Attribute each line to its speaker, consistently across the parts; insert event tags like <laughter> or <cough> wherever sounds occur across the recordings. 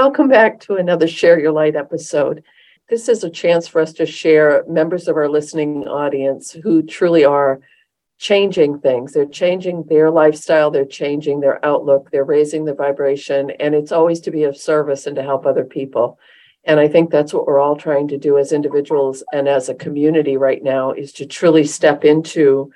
Speaker 1: Welcome back to another Share Your Light episode. This is a chance for us to share members of our listening audience who truly are changing things. They're changing their lifestyle, they're changing their outlook, they're raising the vibration, and it's always to be of service and to help other people. And I think that's what we're all trying to do as individuals and as a community right now is to truly step into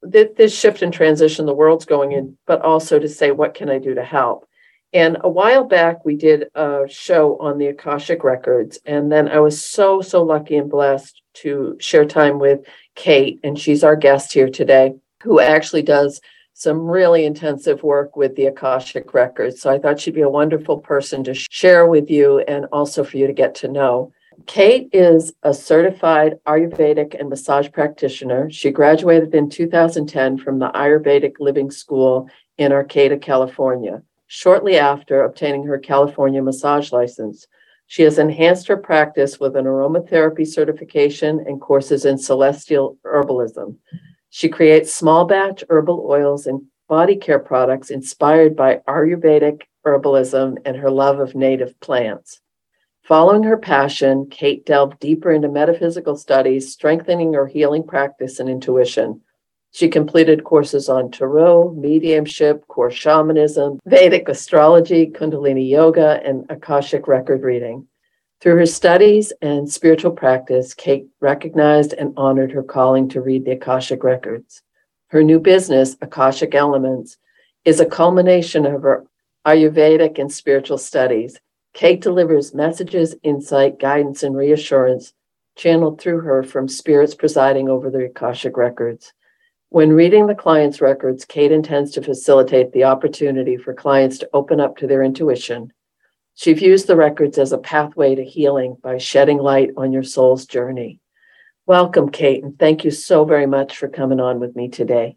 Speaker 1: this shift and transition the world's going in, but also to say, what can I do to help? And a while back, we did a show on the Akashic Records. And then I was so, so lucky and blessed to share time with Kate. And she's our guest here today, who actually does some really intensive work with the Akashic Records. So I thought she'd be a wonderful person to share with you and also for you to get to know. Kate is a certified Ayurvedic and massage practitioner. She graduated in 2010 from the Ayurvedic Living School in Arcata, California. Shortly after obtaining her California massage license, she has enhanced her practice with an aromatherapy certification and courses in celestial herbalism. She creates small batch herbal oils and body care products inspired by Ayurvedic herbalism and her love of native plants. Following her passion, Kate delved deeper into metaphysical studies, strengthening her healing practice and intuition. She completed courses on tarot, mediumship, core shamanism, Vedic astrology, Kundalini yoga, and Akashic record reading. Through her studies and spiritual practice, Kate recognized and honored her calling to read the Akashic records. Her new business, Akashic Elements, is a culmination of her Ayurvedic and spiritual studies. Kate delivers messages, insight, guidance, and reassurance channeled through her from spirits presiding over the Akashic records. When reading the client's records, Kate intends to facilitate the opportunity for clients to open up to their intuition. She views the records as a pathway to healing by shedding light on your soul's journey. Welcome, Kate, and thank you so very much for coming on with me today.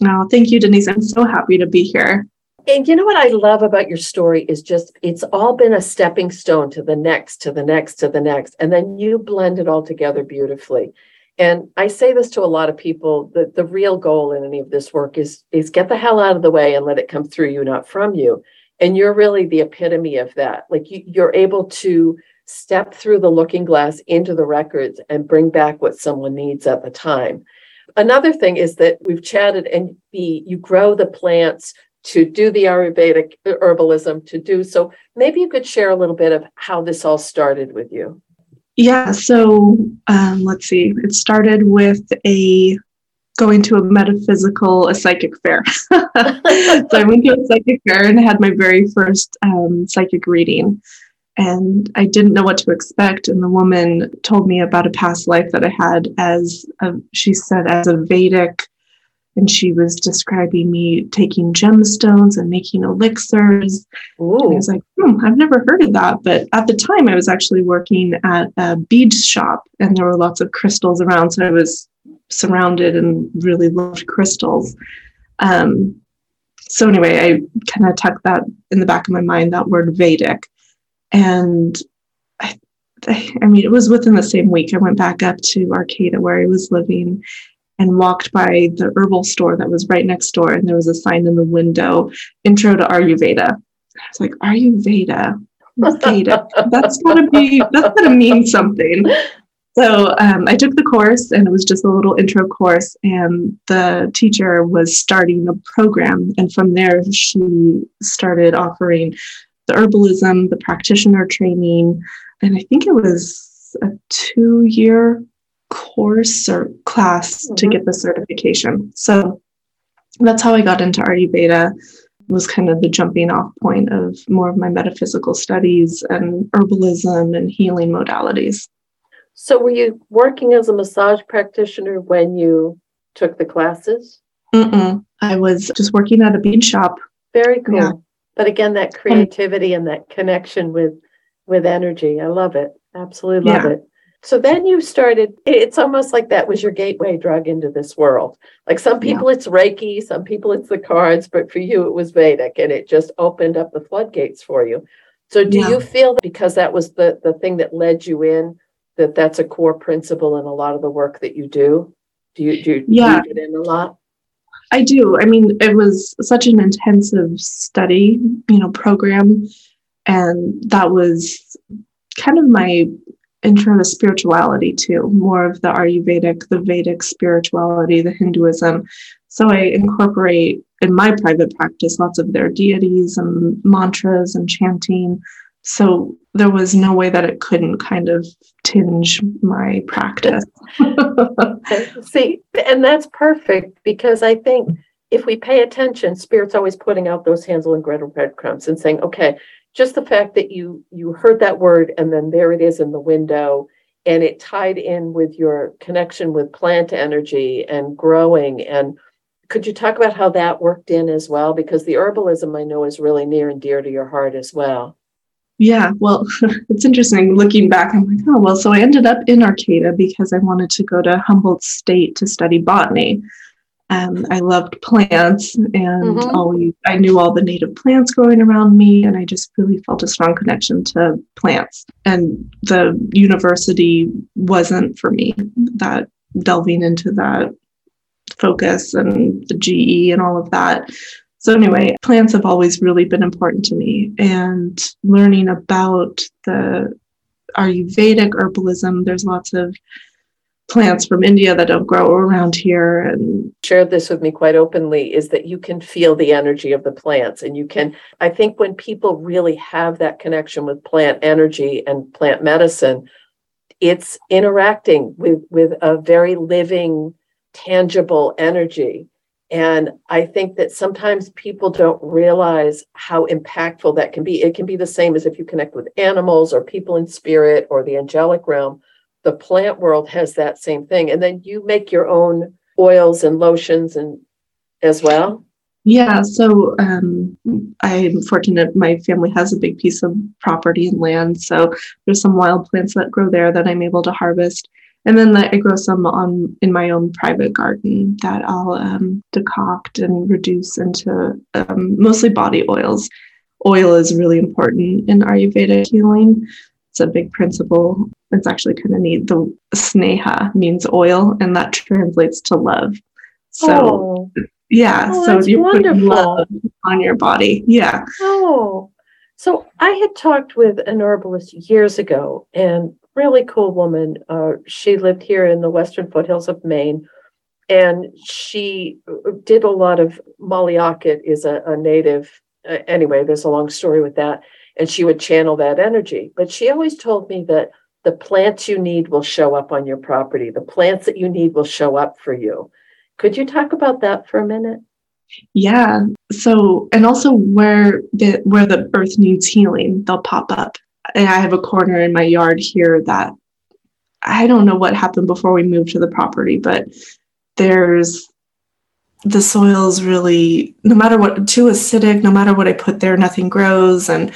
Speaker 2: No, thank you, Denise. I'm so happy to be here.
Speaker 1: And you know what I love about your story is just it's all been a stepping stone to the next, to the next, to the next. And then you blend it all together beautifully. And I say this to a lot of people that the real goal in any of this work is is get the hell out of the way and let it come through you, not from you. And you're really the epitome of that. Like you, you're able to step through the looking glass into the records and bring back what someone needs at the time. Another thing is that we've chatted and the you grow the plants to do the Ayurvedic uh, herbalism to do so. Maybe you could share a little bit of how this all started with you.
Speaker 2: Yeah, so um, let's see. It started with a going to a metaphysical, a psychic fair. <laughs> so I went to a psychic fair and had my very first um, psychic reading. And I didn't know what to expect. And the woman told me about a past life that I had as, a, she said, as a Vedic and she was describing me taking gemstones and making elixirs. Ooh. And I was like, hmm, I've never heard of that. But at the time, I was actually working at a bead shop and there were lots of crystals around. So I was surrounded and really loved crystals. Um, so, anyway, I kind of tucked that in the back of my mind, that word Vedic. And I, I mean, it was within the same week. I went back up to Arcata where I was living and walked by the herbal store that was right next door. And there was a sign in the window, intro to Ayurveda. I was like, Ayurveda, Veda. <laughs> that's gotta be, that's gotta mean something. So um, I took the course and it was just a little intro course. And the teacher was starting a program. And from there, she started offering the herbalism, the practitioner training. And I think it was a two year course or class mm-hmm. to get the certification. So that's how I got into Ayurveda was kind of the jumping off point of more of my metaphysical studies and herbalism and healing modalities.
Speaker 1: So were you working as a massage practitioner when you took the classes?
Speaker 2: Mm-mm. I was just working at a bead shop.
Speaker 1: Very cool. Yeah. But again, that creativity and that connection with with energy. I love it. Absolutely love yeah. it. So then you started, it's almost like that was your gateway drug into this world. Like some people yeah. it's Reiki, some people it's the cards, but for you it was Vedic and it just opened up the floodgates for you. So do yeah. you feel that because that was the the thing that led you in that that's a core principle in a lot of the work that you do? Do you do you
Speaker 2: yeah.
Speaker 1: it in a lot?
Speaker 2: I do. I mean, it was such an intensive study, you know, program and that was kind of my intro to spirituality too, more of the Ayurvedic, the Vedic spirituality, the Hinduism. So I incorporate in my private practice lots of their deities and mantras and chanting. So there was no way that it couldn't kind of tinge my practice. <laughs>
Speaker 1: See, and that's perfect because I think if we pay attention, Spirit's always putting out those Hansel and Gretel breadcrumbs and saying, okay, just the fact that you you heard that word and then there it is in the window and it tied in with your connection with plant energy and growing. And could you talk about how that worked in as well? Because the herbalism i know is really near and dear to your heart as well.
Speaker 2: Yeah well <laughs> it's interesting looking back. I'm like oh well so i ended up in arcata because i wanted to go to humboldt state to study botany um, I loved plants and mm-hmm. always I knew all the native plants growing around me, and I just really felt a strong connection to plants. And the university wasn't for me. That delving into that focus and the GE and all of that. So anyway, plants have always really been important to me, and learning about the Ayurvedic herbalism. There's lots of plants from India that don't grow around here and
Speaker 1: shared this with me quite openly is that you can feel the energy of the plants and you can I think when people really have that connection with plant energy and plant medicine it's interacting with with a very living tangible energy and I think that sometimes people don't realize how impactful that can be. It can be the same as if you connect with animals or people in spirit or the angelic realm the plant world has that same thing. And then you make your own oils and lotions and as well.
Speaker 2: Yeah, so um, I'm fortunate. My family has a big piece of property and land, so there's some wild plants that grow there that I'm able to harvest, and then I grow some on in my own private garden that I'll um, decoct and reduce into um, mostly body oils. Oil is really important in Ayurvedic healing. It's a big principle. It's actually kind of neat. The sneha means oil, and that translates to love. So, oh. yeah, oh, so you put love on your body. Yeah.
Speaker 1: Oh, so I had talked with an herbalist years ago, and really cool woman. Uh, she lived here in the western foothills of Maine, and she did a lot of Molly Ockett is a, a native. Uh, anyway, there's a long story with that and she would channel that energy. But she always told me that the plants you need will show up on your property. The plants that you need will show up for you. Could you talk about that for a minute?
Speaker 2: Yeah. So, and also where the where the earth needs healing, they'll pop up. And I have a corner in my yard here that I don't know what happened before we moved to the property, but there's the soil's really no matter what too acidic no matter what i put there nothing grows and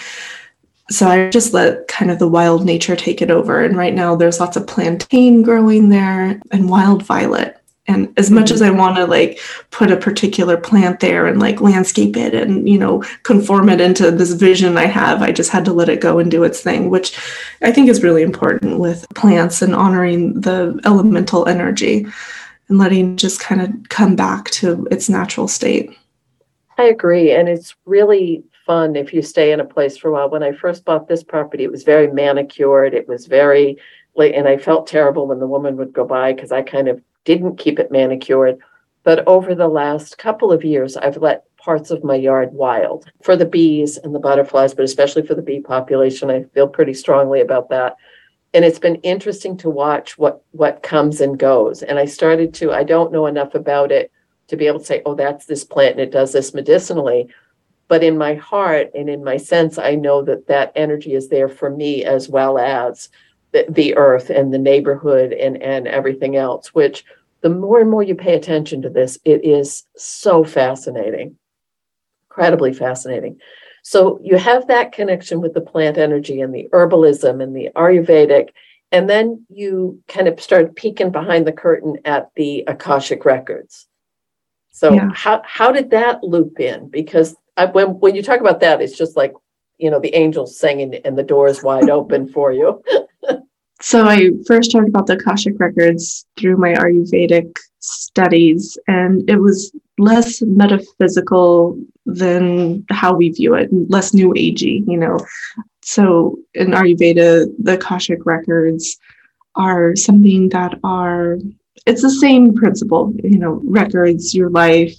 Speaker 2: so I just let kind of the wild nature take it over. And right now there's lots of plantain growing there and wild violet. And as much as I want to like put a particular plant there and like landscape it and, you know, conform it into this vision I have, I just had to let it go and do its thing, which I think is really important with plants and honoring the elemental energy and letting just kind of come back to its natural state.
Speaker 1: I agree. And it's really fun if you stay in a place for a while. When I first bought this property, it was very manicured. It was very late, and I felt terrible when the woman would go by because I kind of didn't keep it manicured. But over the last couple of years, I've let parts of my yard wild for the bees and the butterflies, but especially for the bee population. I feel pretty strongly about that. And it's been interesting to watch what what comes and goes. And I started to, I don't know enough about it to be able to say, oh, that's this plant and it does this medicinally. But in my heart and in my sense i know that that energy is there for me as well as the, the earth and the neighborhood and and everything else which the more and more you pay attention to this it is so fascinating. Incredibly fascinating So you have that connection with the plant energy and the herbalism and the Ayurvedic. And then you kind of start peeking behind the curtain at the Akashic records. So yeah. how how did that loop in? Because I, when when you talk about that, it's just like you know the angels singing and the doors wide open <laughs> for you. <laughs>
Speaker 2: so I first heard about the Akashic records through my Ayurvedic studies, and it was less metaphysical than how we view it, less new agey, you know. So in Ayurveda, the Akashic records are something that are it's the same principle, you know, records, your life,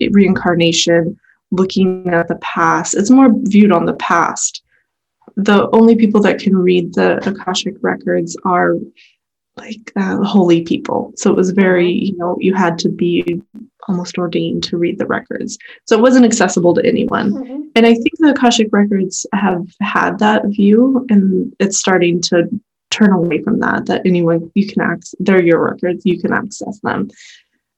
Speaker 2: reincarnation, looking at the past. It's more viewed on the past. The only people that can read the Akashic records are like uh, holy people. So it was very, you know, you had to be almost ordained to read the records. So it wasn't accessible to anyone. Mm-hmm. And I think the Akashic records have had that view and it's starting to turn away from that, that anyone you can access, they're your records, you can access them.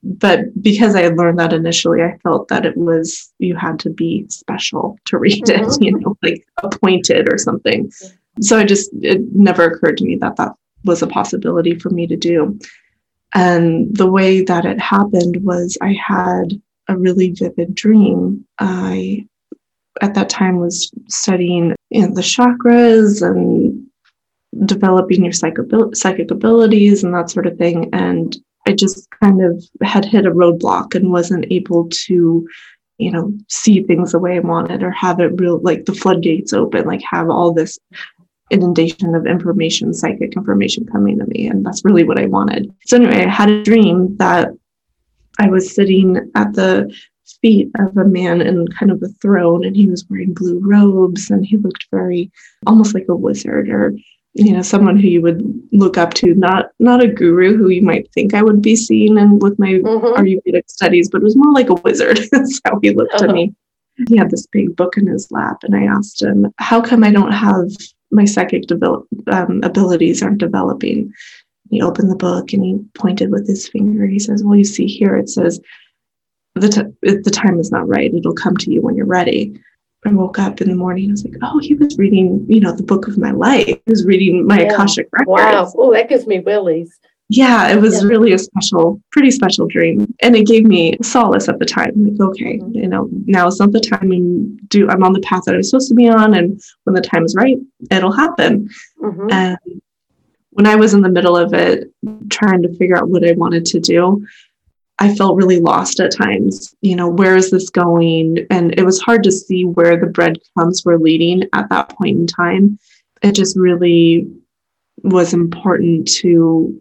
Speaker 2: But because I had learned that initially, I felt that it was, you had to be special to read mm-hmm. it, <laughs> you know, like appointed or something. So I just, it never occurred to me that that was a possibility for me to do. And the way that it happened was I had a really vivid dream. I, at that time, was studying you know, the chakras and developing your psychic abilities and that sort of thing. And I just kind of had hit a roadblock and wasn't able to, you know, see things the way I wanted or have it real like the floodgates open, like have all this inundation of information, psychic information coming to me. And that's really what I wanted. So, anyway, I had a dream that I was sitting at the feet of a man in kind of a throne, and he was wearing blue robes and he looked very almost like a wizard or you know someone who you would look up to not not a guru who you might think i would be seeing and with my mm-hmm. ayurvedic studies but it was more like a wizard <laughs> that's how he looked uh-huh. at me he had this big book in his lap and i asked him how come i don't have my psychic develop, um, abilities aren't developing he opened the book and he pointed with his finger he says well you see here it says the, t- the time is not right it'll come to you when you're ready I woke up in the morning. I was like, oh, he was reading, you know, the book of my life. He was reading my yeah. Akashic records.
Speaker 1: Wow. Oh, that gives me willies.
Speaker 2: Yeah, it was yeah. really a special, pretty special dream. And it gave me solace at the time. Like, okay, mm-hmm. you know, now is not the time and do I'm on the path that I'm supposed to be on. And when the time is right, it'll happen. Mm-hmm. And when I was in the middle of it, trying to figure out what I wanted to do, I felt really lost at times. You know, where is this going? And it was hard to see where the breadcrumbs were leading at that point in time. It just really was important to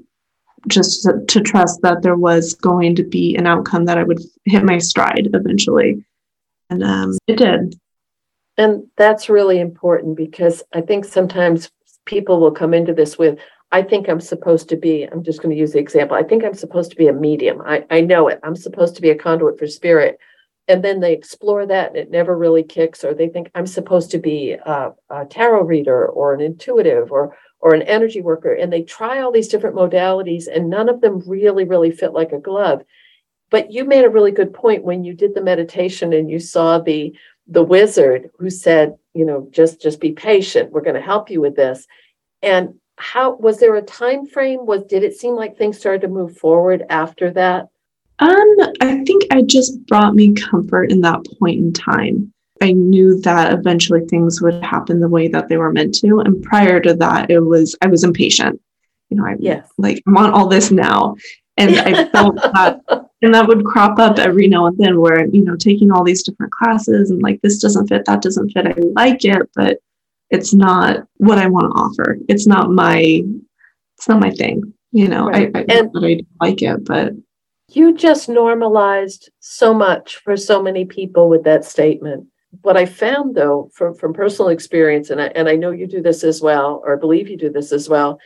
Speaker 2: just to, to trust that there was going to be an outcome that I would hit my stride eventually. And um, it did.
Speaker 1: And that's really important because I think sometimes people will come into this with, I think I'm supposed to be, I'm just going to use the example. I think I'm supposed to be a medium. I, I know it. I'm supposed to be a conduit for spirit. And then they explore that and it never really kicks, or they think I'm supposed to be a, a tarot reader or an intuitive or or an energy worker. And they try all these different modalities and none of them really, really fit like a glove. But you made a really good point when you did the meditation and you saw the the wizard who said, you know, just just be patient. We're going to help you with this. And how was there a time frame was did it seem like things started to move forward after that
Speaker 2: um i think i just brought me comfort in that point in time i knew that eventually things would happen the way that they were meant to and prior to that it was i was impatient you know i yes. like i want all this now and i <laughs> felt that and that would crop up every now and then where you know taking all these different classes and like this doesn't fit that doesn't fit i like it but it's not what I want to offer. It's not my it's not my thing. You know, right. I, I and I don't like it, but
Speaker 1: you just normalized so much for so many people with that statement. What I found though from, from personal experience, and I, and I know you do this as well, or believe you do this as well,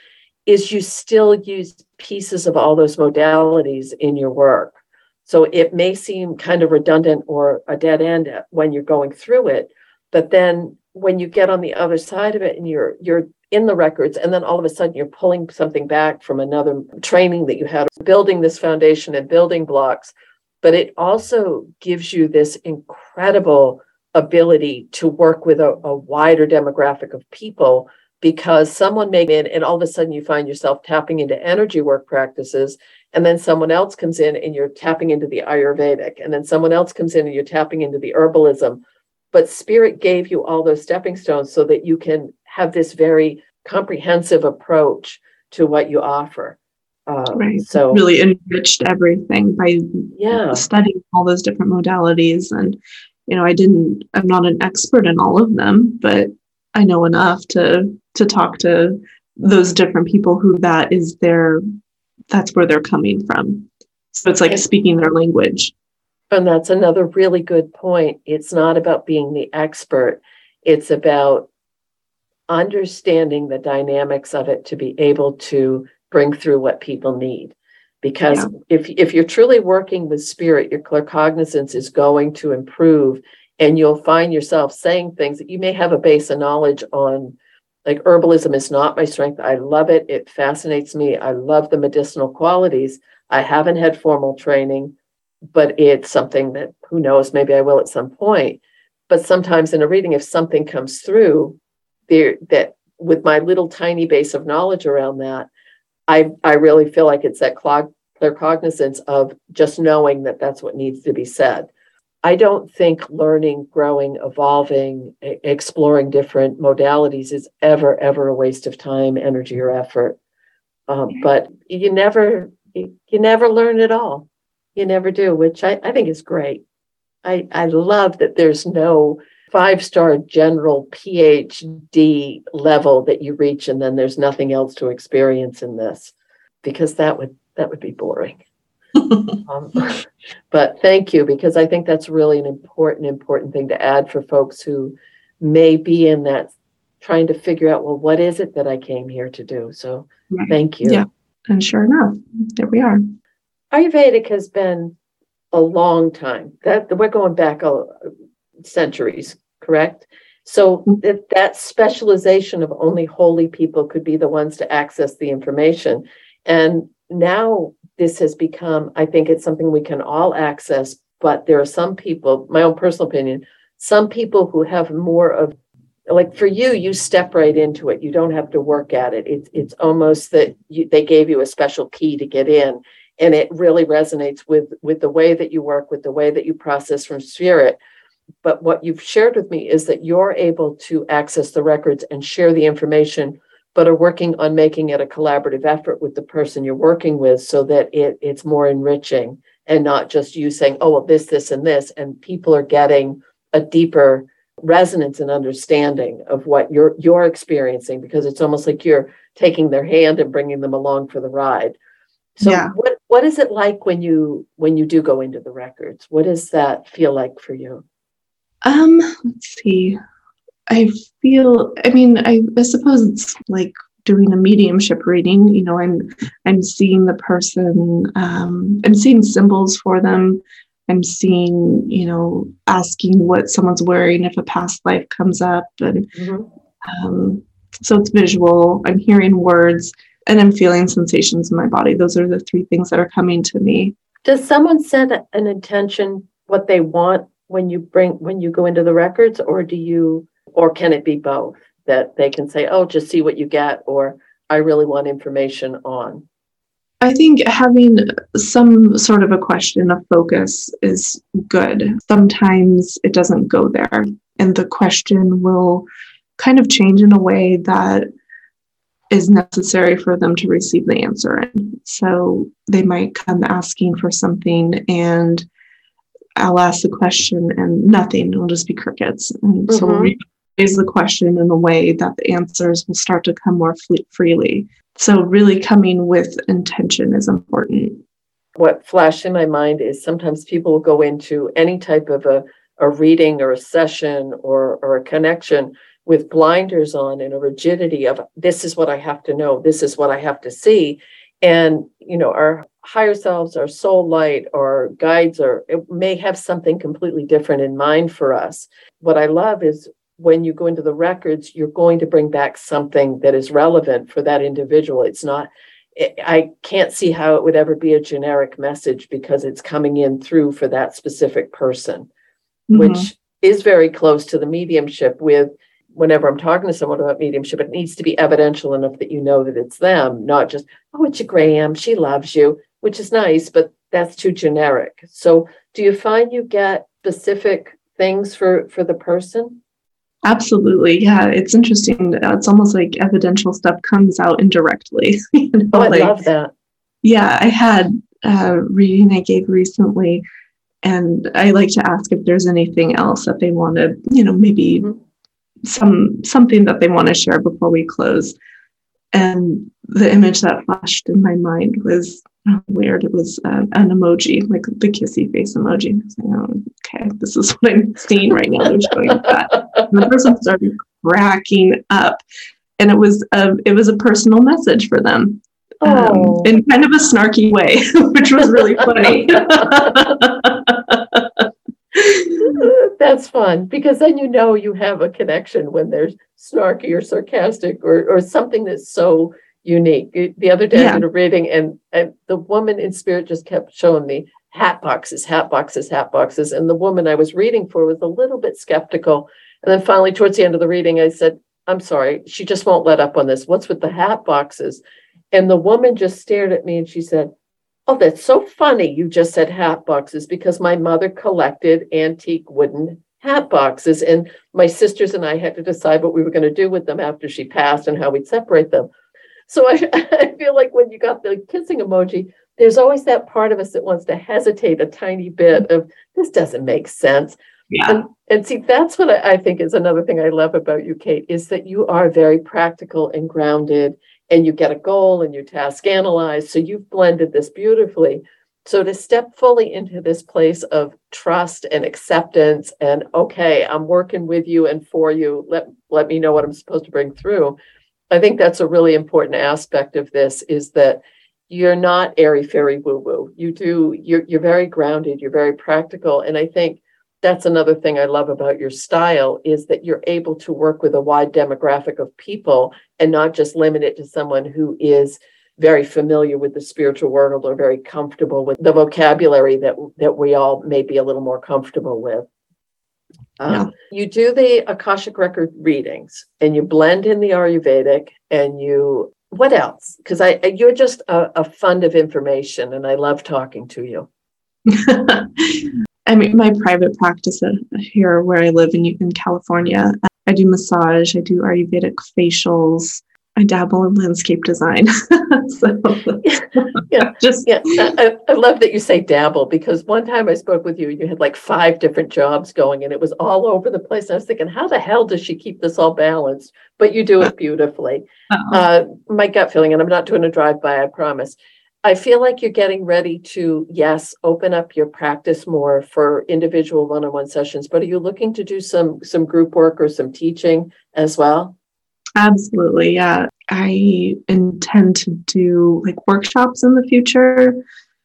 Speaker 1: is you still use pieces of all those modalities in your work. So it may seem kind of redundant or a dead end when you're going through it, but then when you get on the other side of it and you're you're in the records and then all of a sudden you're pulling something back from another training that you had building this foundation and building blocks but it also gives you this incredible ability to work with a, a wider demographic of people because someone may in and all of a sudden you find yourself tapping into energy work practices and then someone else comes in and you're tapping into the ayurvedic and then someone else comes in and you're tapping into the herbalism. But spirit gave you all those stepping stones so that you can have this very comprehensive approach to what you offer.
Speaker 2: Um, right. so really enriched everything by
Speaker 1: yeah.
Speaker 2: studying all those different modalities and you know i didn't i'm not an expert in all of them but i know enough to to talk to those different people who that is their that's where they're coming from. So it's like speaking their language.
Speaker 1: And that's another really good point. It's not about being the expert. It's about understanding the dynamics of it to be able to bring through what people need because yeah. if if you're truly working with spirit your claircognizance is going to improve and you'll find yourself saying things that you may have a base of knowledge on like herbalism is not my strength. I love it. It fascinates me. I love the medicinal qualities. I haven't had formal training but it's something that who knows maybe i will at some point. But sometimes in a reading if something comes through there that with my little tiny base of knowledge around that i i really feel like it's that clog, claircognizance of just knowing that that's what needs to be said I don't think learning, growing, evolving, exploring different modalities is ever, ever a waste of time, energy, or effort. Um, but you never, you, never learn it all. You never do, which I, I think is great. I, I love that there's no five star general PhD level that you reach, and then there's nothing else to experience in this, because that would that would be boring <laughs> um, but thank you because I think that's really an important, important thing to add for folks who may be in that trying to figure out, well, what is it that I came here to do? So right. thank you.
Speaker 2: Yeah. And sure enough, there we are.
Speaker 1: Ayurvedic has been a long time. That we're going back uh, centuries, correct? So that, that specialization of only holy people could be the ones to access the information. And now this has become, I think it's something we can all access, but there are some people, my own personal opinion, some people who have more of like for you, you step right into it. You don't have to work at it. It's it's almost that you, they gave you a special key to get in, and it really resonates with with the way that you work, with the way that you process from spirit. But what you've shared with me is that you're able to access the records and share the information but are working on making it a collaborative effort with the person you're working with so that it, it's more enriching and not just you saying, oh, well, this, this, and this. And people are getting a deeper resonance and understanding of what you're you're experiencing because it's almost like you're taking their hand and bringing them along for the ride. So yeah. what what is it like when you when you do go into the records? What does that feel like for you?
Speaker 2: Um, let's see. I feel, I mean, I, I suppose it's like doing a mediumship reading you know i'm i'm seeing the person um, i'm seeing symbols for them i'm seeing you know asking what someone's wearing if a past life comes up and mm-hmm. um, so it's visual i'm hearing words and i'm feeling sensations in my body those are the three things that are coming to me
Speaker 1: does someone set an intention what they want when you bring when you go into the records or do you or can it be both that they can say, oh, just see what you get, or I really want information on?
Speaker 2: I think having some sort of a question of focus is good. Sometimes it doesn't go there, and the question will kind of change in a way that is necessary for them to receive the answer. So they might come asking for something, and I'll ask the question, and nothing it'll just be crickets. And mm-hmm. so we'll raise the question in a way that the answers will start to come more freely. So, really coming with intention is important.
Speaker 1: What flashed in my mind is sometimes people will go into any type of a, a reading or a session or, or a connection with blinders on and a rigidity of this is what I have to know, this is what I have to see. And, you know, our higher selves, our soul light, or guides, or it may have something completely different in mind for us. What I love is when you go into the records, you're going to bring back something that is relevant for that individual. It's not, I can't see how it would ever be a generic message because it's coming in through for that specific person, mm-hmm. which is very close to the mediumship with whenever I'm talking to someone about mediumship, it needs to be evidential enough that you know that it's them, not just, oh, it's your gram, she loves you, which is nice, but that's too generic. So do you find you get specific things for for the person?
Speaker 2: Absolutely. Yeah. It's interesting. It's almost like evidential stuff comes out indirectly. <laughs>
Speaker 1: you know, oh, I like, love that.
Speaker 2: Yeah. I had a reading I gave recently, and I like to ask if there's anything else that they want to, you know, maybe mm-hmm. some something that they want to share before we close. And the image that flashed in my mind was weird. It was uh, an emoji, like the kissy face emoji. Like, oh, okay, this is <laughs> what I'm seeing right now. They're showing that. And the person started cracking up. And it was a, it was a personal message for them. Um, oh. in kind of a snarky way, <laughs> which was really funny. <laughs>
Speaker 1: That's fun because then you know you have a connection when there's snarky or sarcastic or, or something that's so unique. The other day yeah. I did a reading and, and the woman in spirit just kept showing me hat boxes, hat boxes, hat boxes. And the woman I was reading for was a little bit skeptical. And then finally, towards the end of the reading, I said, I'm sorry, she just won't let up on this. What's with the hat boxes? And the woman just stared at me and she said, Oh, that's so funny. You just said hat boxes because my mother collected antique wooden hat boxes. And my sisters and I had to decide what we were going to do with them after she passed and how we'd separate them. So <laughs> I, I feel like when you got the kissing emoji, there's always that part of us that wants to hesitate a tiny bit of this doesn't make sense. Yeah. And, and see, that's what I, I think is another thing I love about you, Kate, is that you are very practical and grounded and you get a goal and you task analyze. So you've blended this beautifully. So to step fully into this place of trust and acceptance and okay, I'm working with you and for you. Let let me know what I'm supposed to bring through. I think that's a really important aspect of this is that you're not airy fairy woo woo. You do you're you're very grounded, you're very practical. And I think that's another thing I love about your style is that you're able to work with a wide demographic of people and not just limit it to someone who is very familiar with the spiritual world or very comfortable with the vocabulary that that we all may be a little more comfortable with. Yeah. Um, you do the Akashic record readings and you blend in the Ayurvedic and you what else? Because I you're just a, a fund of information and I love talking to you. <laughs>
Speaker 2: I mean, my private practice here where I live in, in California, I do massage, I do Ayurvedic facials, I dabble in landscape design. <laughs> so, <laughs>
Speaker 1: yeah, just yeah. I, I, love that you say dabble because one time I spoke with you, you had like five different jobs going, and it was all over the place. And I was thinking, how the hell does she keep this all balanced? But you do it beautifully. Uh, my gut feeling, and I'm not doing a drive by, I promise. I feel like you're getting ready to, yes, open up your practice more for individual one-on-one sessions. But are you looking to do some some group work or some teaching as well?
Speaker 2: Absolutely. Yeah. I intend to do like workshops in the future.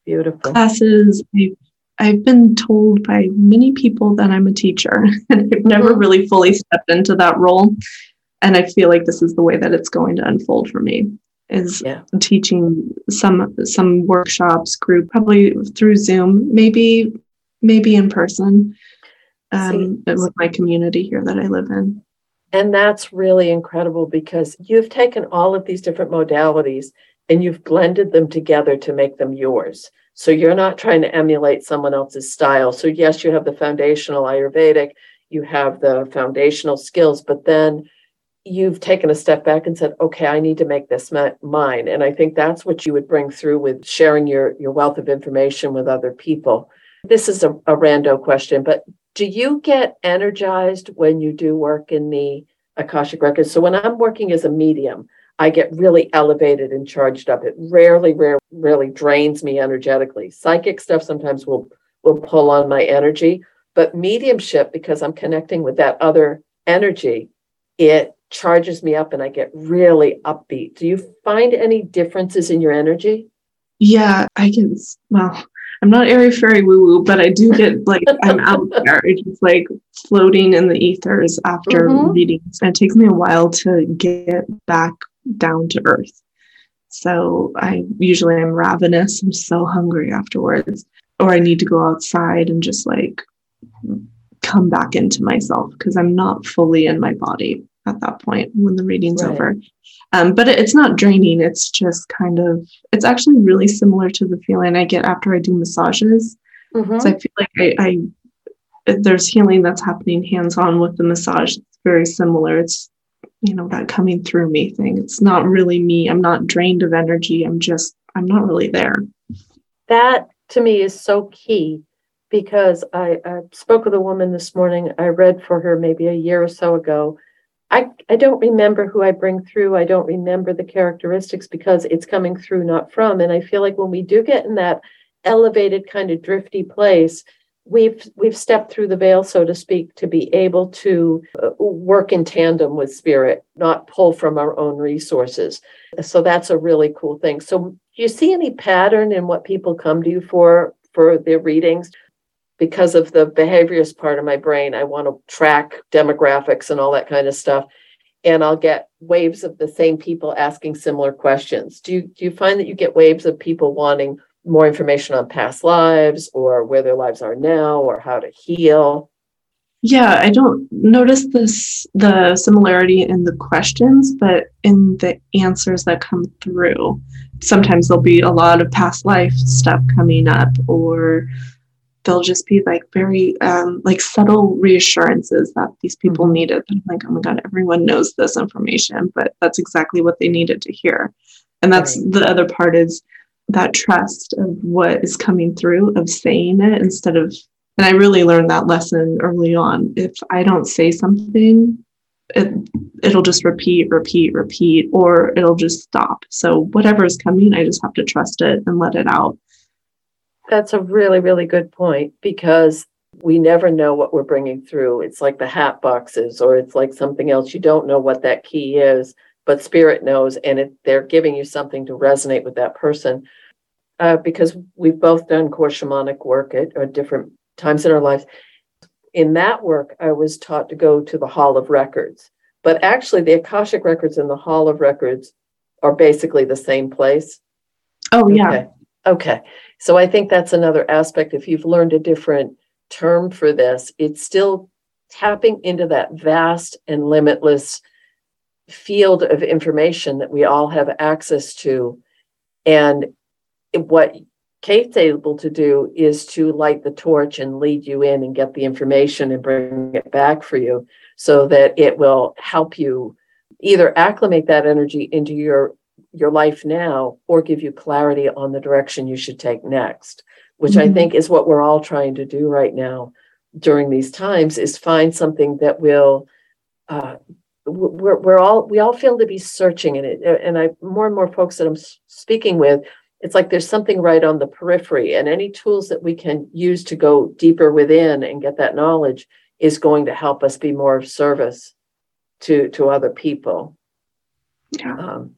Speaker 1: Beautiful.
Speaker 2: Classes. I've, I've been told by many people that I'm a teacher, <laughs> and I've never mm-hmm. really fully stepped into that role. And I feel like this is the way that it's going to unfold for me is yeah. teaching some some workshops group probably through zoom maybe maybe in person um, with my community here that i live in
Speaker 1: and that's really incredible because you've taken all of these different modalities and you've blended them together to make them yours. So you're not trying to emulate someone else's style. So, yes, you have the foundational Ayurvedic, you have the foundational skills, but then you've taken a step back and said, okay, I need to make this mine. And I think that's what you would bring through with sharing your, your wealth of information with other people. This is a, a rando question, but do you get energized when you do work in the Akashic Records? So when I'm working as a medium, I get really elevated and charged up. It rarely, rarely, rarely drains me energetically. Psychic stuff sometimes will will pull on my energy, but mediumship, because I'm connecting with that other energy, it charges me up and I get really upbeat. Do you find any differences in your energy?
Speaker 2: Yeah, I can. Well, I'm not airy fairy woo woo, but I do get like I'm out there, just like floating in the ethers after mm-hmm. readings. And it takes me a while to get back down to earth. So I usually I'm ravenous. I'm so hungry afterwards, or I need to go outside and just like come back into myself because I'm not fully in my body at that point when the reading's right. over. Um, but it, it's not draining. It's just kind of, it's actually really similar to the feeling I get after I do massages. Mm-hmm. So I feel like I, I, there's healing that's happening hands on with the massage. It's very similar. It's, you know, that coming through me thing. It's not really me. I'm not drained of energy. I'm just, I'm not really there.
Speaker 1: That to me is so key because I, I spoke with a woman this morning. I read for her maybe a year or so ago I, I don't remember who I bring through. I don't remember the characteristics because it's coming through, not from. And I feel like when we do get in that elevated kind of drifty place, we've we've stepped through the veil, so to speak, to be able to uh, work in tandem with spirit, not pull from our own resources. So that's a really cool thing. So do you see any pattern in what people come to you for for their readings? Because of the behaviorist part of my brain, I want to track demographics and all that kind of stuff. And I'll get waves of the same people asking similar questions. Do you do you find that you get waves of people wanting more information on past lives or where their lives are now or how to heal?
Speaker 2: Yeah, I don't notice this the similarity in the questions, but in the answers that come through. Sometimes there'll be a lot of past life stuff coming up or they'll just be like very um, like subtle reassurances that these people mm-hmm. needed. And I'm like, oh my God, everyone knows this information, but that's exactly what they needed to hear. And that's right. the other part is that trust of what is coming through, of saying it instead of, and I really learned that lesson early on. If I don't say something, it, it'll just repeat, repeat, repeat, or it'll just stop. So whatever is coming, I just have to trust it and let it out
Speaker 1: that's a really, really good point because we never know what we're bringing through. It's like the hat boxes, or it's like something else. You don't know what that key is, but spirit knows, and it, they're giving you something to resonate with that person. Uh, because we've both done core shamanic work at, at different times in our lives. In that work, I was taught to go to the Hall of Records, but actually, the Akashic Records and the Hall of Records are basically the same place.
Speaker 2: Oh, yeah.
Speaker 1: Okay. Okay. So I think that's another aspect. If you've learned a different term for this, it's still tapping into that vast and limitless field of information that we all have access to. And what Kate's able to do is to light the torch and lead you in and get the information and bring it back for you so that it will help you either acclimate that energy into your your life now or give you clarity on the direction you should take next which mm-hmm. i think is what we're all trying to do right now during these times is find something that will uh, we're, we're all we all feel to be searching in it and i more and more folks that i'm speaking with it's like there's something right on the periphery and any tools that we can use to go deeper within and get that knowledge is going to help us be more of service to to other people yeah. Um,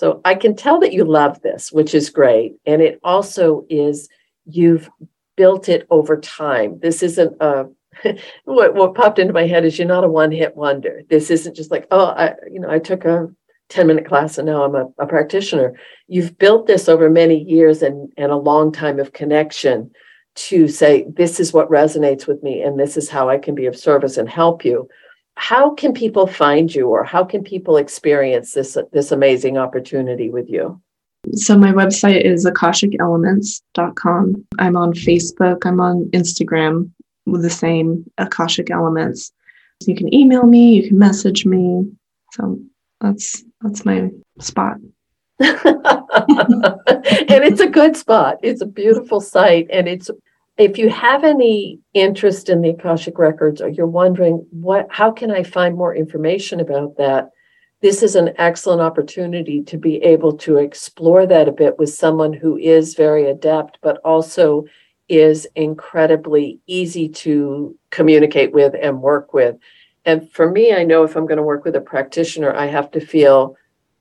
Speaker 1: so I can tell that you love this, which is great. And it also is you've built it over time. This isn't a <laughs> what, what popped into my head is you're not a one-hit wonder. This isn't just like, oh, I, you know, I took a 10-minute class and now I'm a, a practitioner. You've built this over many years and, and a long time of connection to say, this is what resonates with me, and this is how I can be of service and help you how can people find you or how can people experience this this amazing opportunity with you?
Speaker 2: So my website is akashicelements.com i'm on facebook i'm on instagram with the same akashic elements. You can email me you can message me. So that's that's my spot. <laughs> <laughs>
Speaker 1: And it's a good spot. It's a beautiful site and it's if you have any interest in the Akashic Records or you're wondering what how can I find more information about that, this is an excellent opportunity to be able to explore that a bit with someone who is very adept, but also is incredibly easy to communicate with and work with. And for me, I know if I'm going to work with a practitioner, I have to feel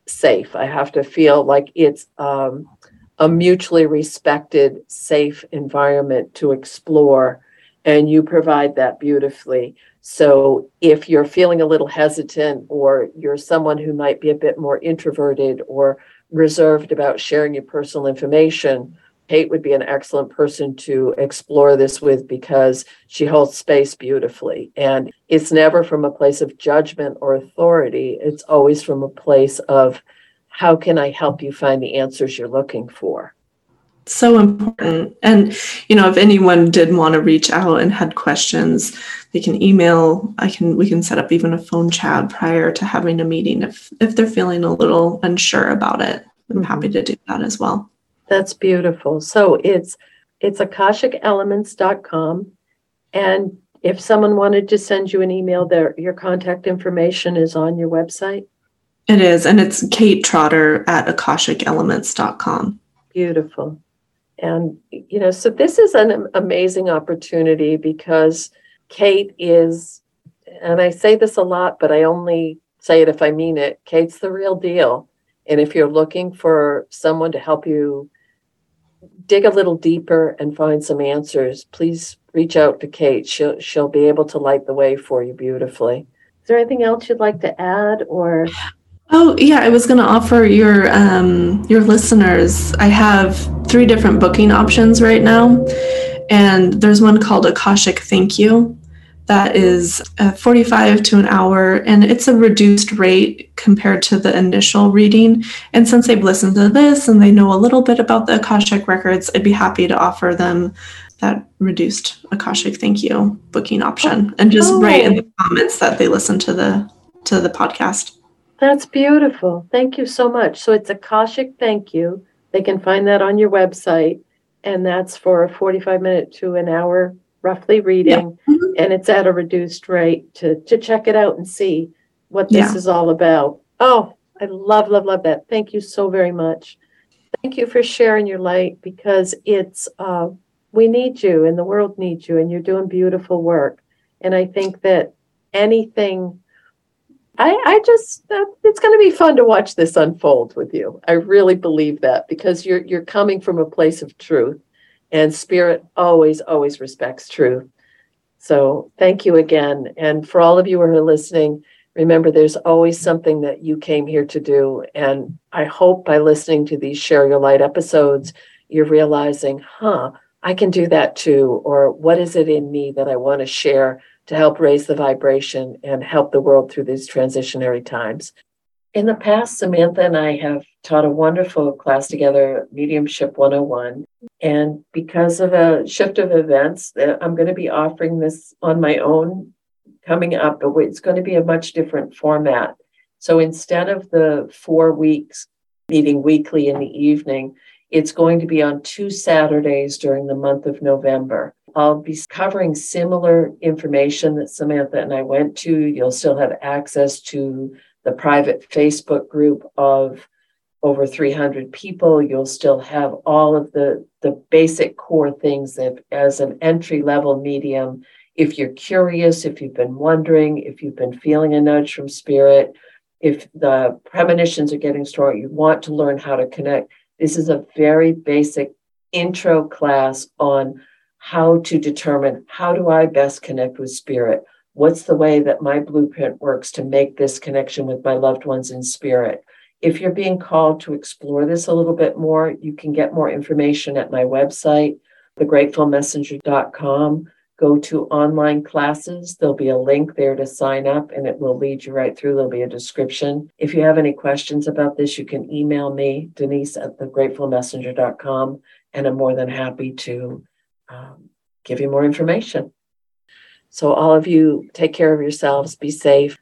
Speaker 1: safe. I have to feel like it's um, a mutually respected, safe environment to explore. And you provide that beautifully. So if you're feeling a little hesitant, or you're someone who might be a bit more introverted or reserved about sharing your personal information, Kate would be an excellent person to explore this with because she holds space beautifully. And it's never from a place of judgment or authority, it's always from a place of how can I help you find the answers you're looking for?
Speaker 2: So important. And, you know, if anyone did want to reach out and had questions, they can email. I can, we can set up even a phone chat prior to having a meeting if, if they're feeling a little unsure about it. I'm mm-hmm. happy to do that as well.
Speaker 1: That's beautiful. So it's it's akashicelements.com. And if someone wanted to send you an email, there your contact information is on your website.
Speaker 2: It is, and it's Kate Trotter at akashicelements.com.
Speaker 1: Beautiful. And you know, so this is an amazing opportunity because Kate is, and I say this a lot, but I only say it if I mean it. Kate's the real deal. And if you're looking for someone to help you dig a little deeper and find some answers, please reach out to Kate. She'll she'll be able to light the way for you beautifully. Is there anything else you'd like to add or
Speaker 2: Oh yeah, I was going to offer your um, your listeners. I have three different booking options right now, and there's one called Akashic Thank You, that is uh, 45 to an hour and it's a reduced rate compared to the initial reading and since they've listened to this and they know a little bit about the akashic records i'd be happy to offer them that reduced akashic thank you booking option and just oh. write in the comments that they listen to the to the podcast
Speaker 1: that's beautiful thank you so much so it's akashic thank you they can find that on your website and that's for a 45 minute to an hour roughly reading, yeah. mm-hmm. and it's at a reduced rate to to check it out and see what this yeah. is all about. Oh, I love, love, love that. Thank you so very much. Thank you for sharing your light because it's uh, we need you and the world needs you, and you're doing beautiful work. And I think that anything. I, I just uh, it's going to be fun to watch this unfold with you. I really believe that because you're you're coming from a place of truth and spirit always, always respects truth. So thank you again. And for all of you who are listening, remember there's always something that you came here to do. And I hope by listening to these Share Your Light episodes, you're realizing, huh, I can do that too. Or what is it in me that I want to share to help raise the vibration and help the world through these transitionary times? In the past, Samantha and I have taught a wonderful class together, Mediumship 101. And because of a shift of events, uh, I'm going to be offering this on my own coming up, but it's going to be a much different format. So instead of the four weeks meeting weekly in the evening, it's going to be on two Saturdays during the month of November. I'll be covering similar information that Samantha and I went to. You'll still have access to the private Facebook group of over 300 people. You'll still have all of the, the basic core things that as an entry level medium, if you're curious, if you've been wondering, if you've been feeling a nudge from spirit, if the premonitions are getting stronger, you want to learn how to connect. This is a very basic intro class on how to determine how do I best connect with spirit? What's the way that my blueprint works to make this connection with my loved ones in spirit? If you're being called to explore this a little bit more, you can get more information at my website, thegratefulmessenger.com. Go to online classes. There'll be a link there to sign up and it will lead you right through. There'll be a description. If you have any questions about this, you can email me, Denise at thegratefulmessenger.com, and I'm more than happy to um, give you more information. So, all of you, take care of yourselves, be safe.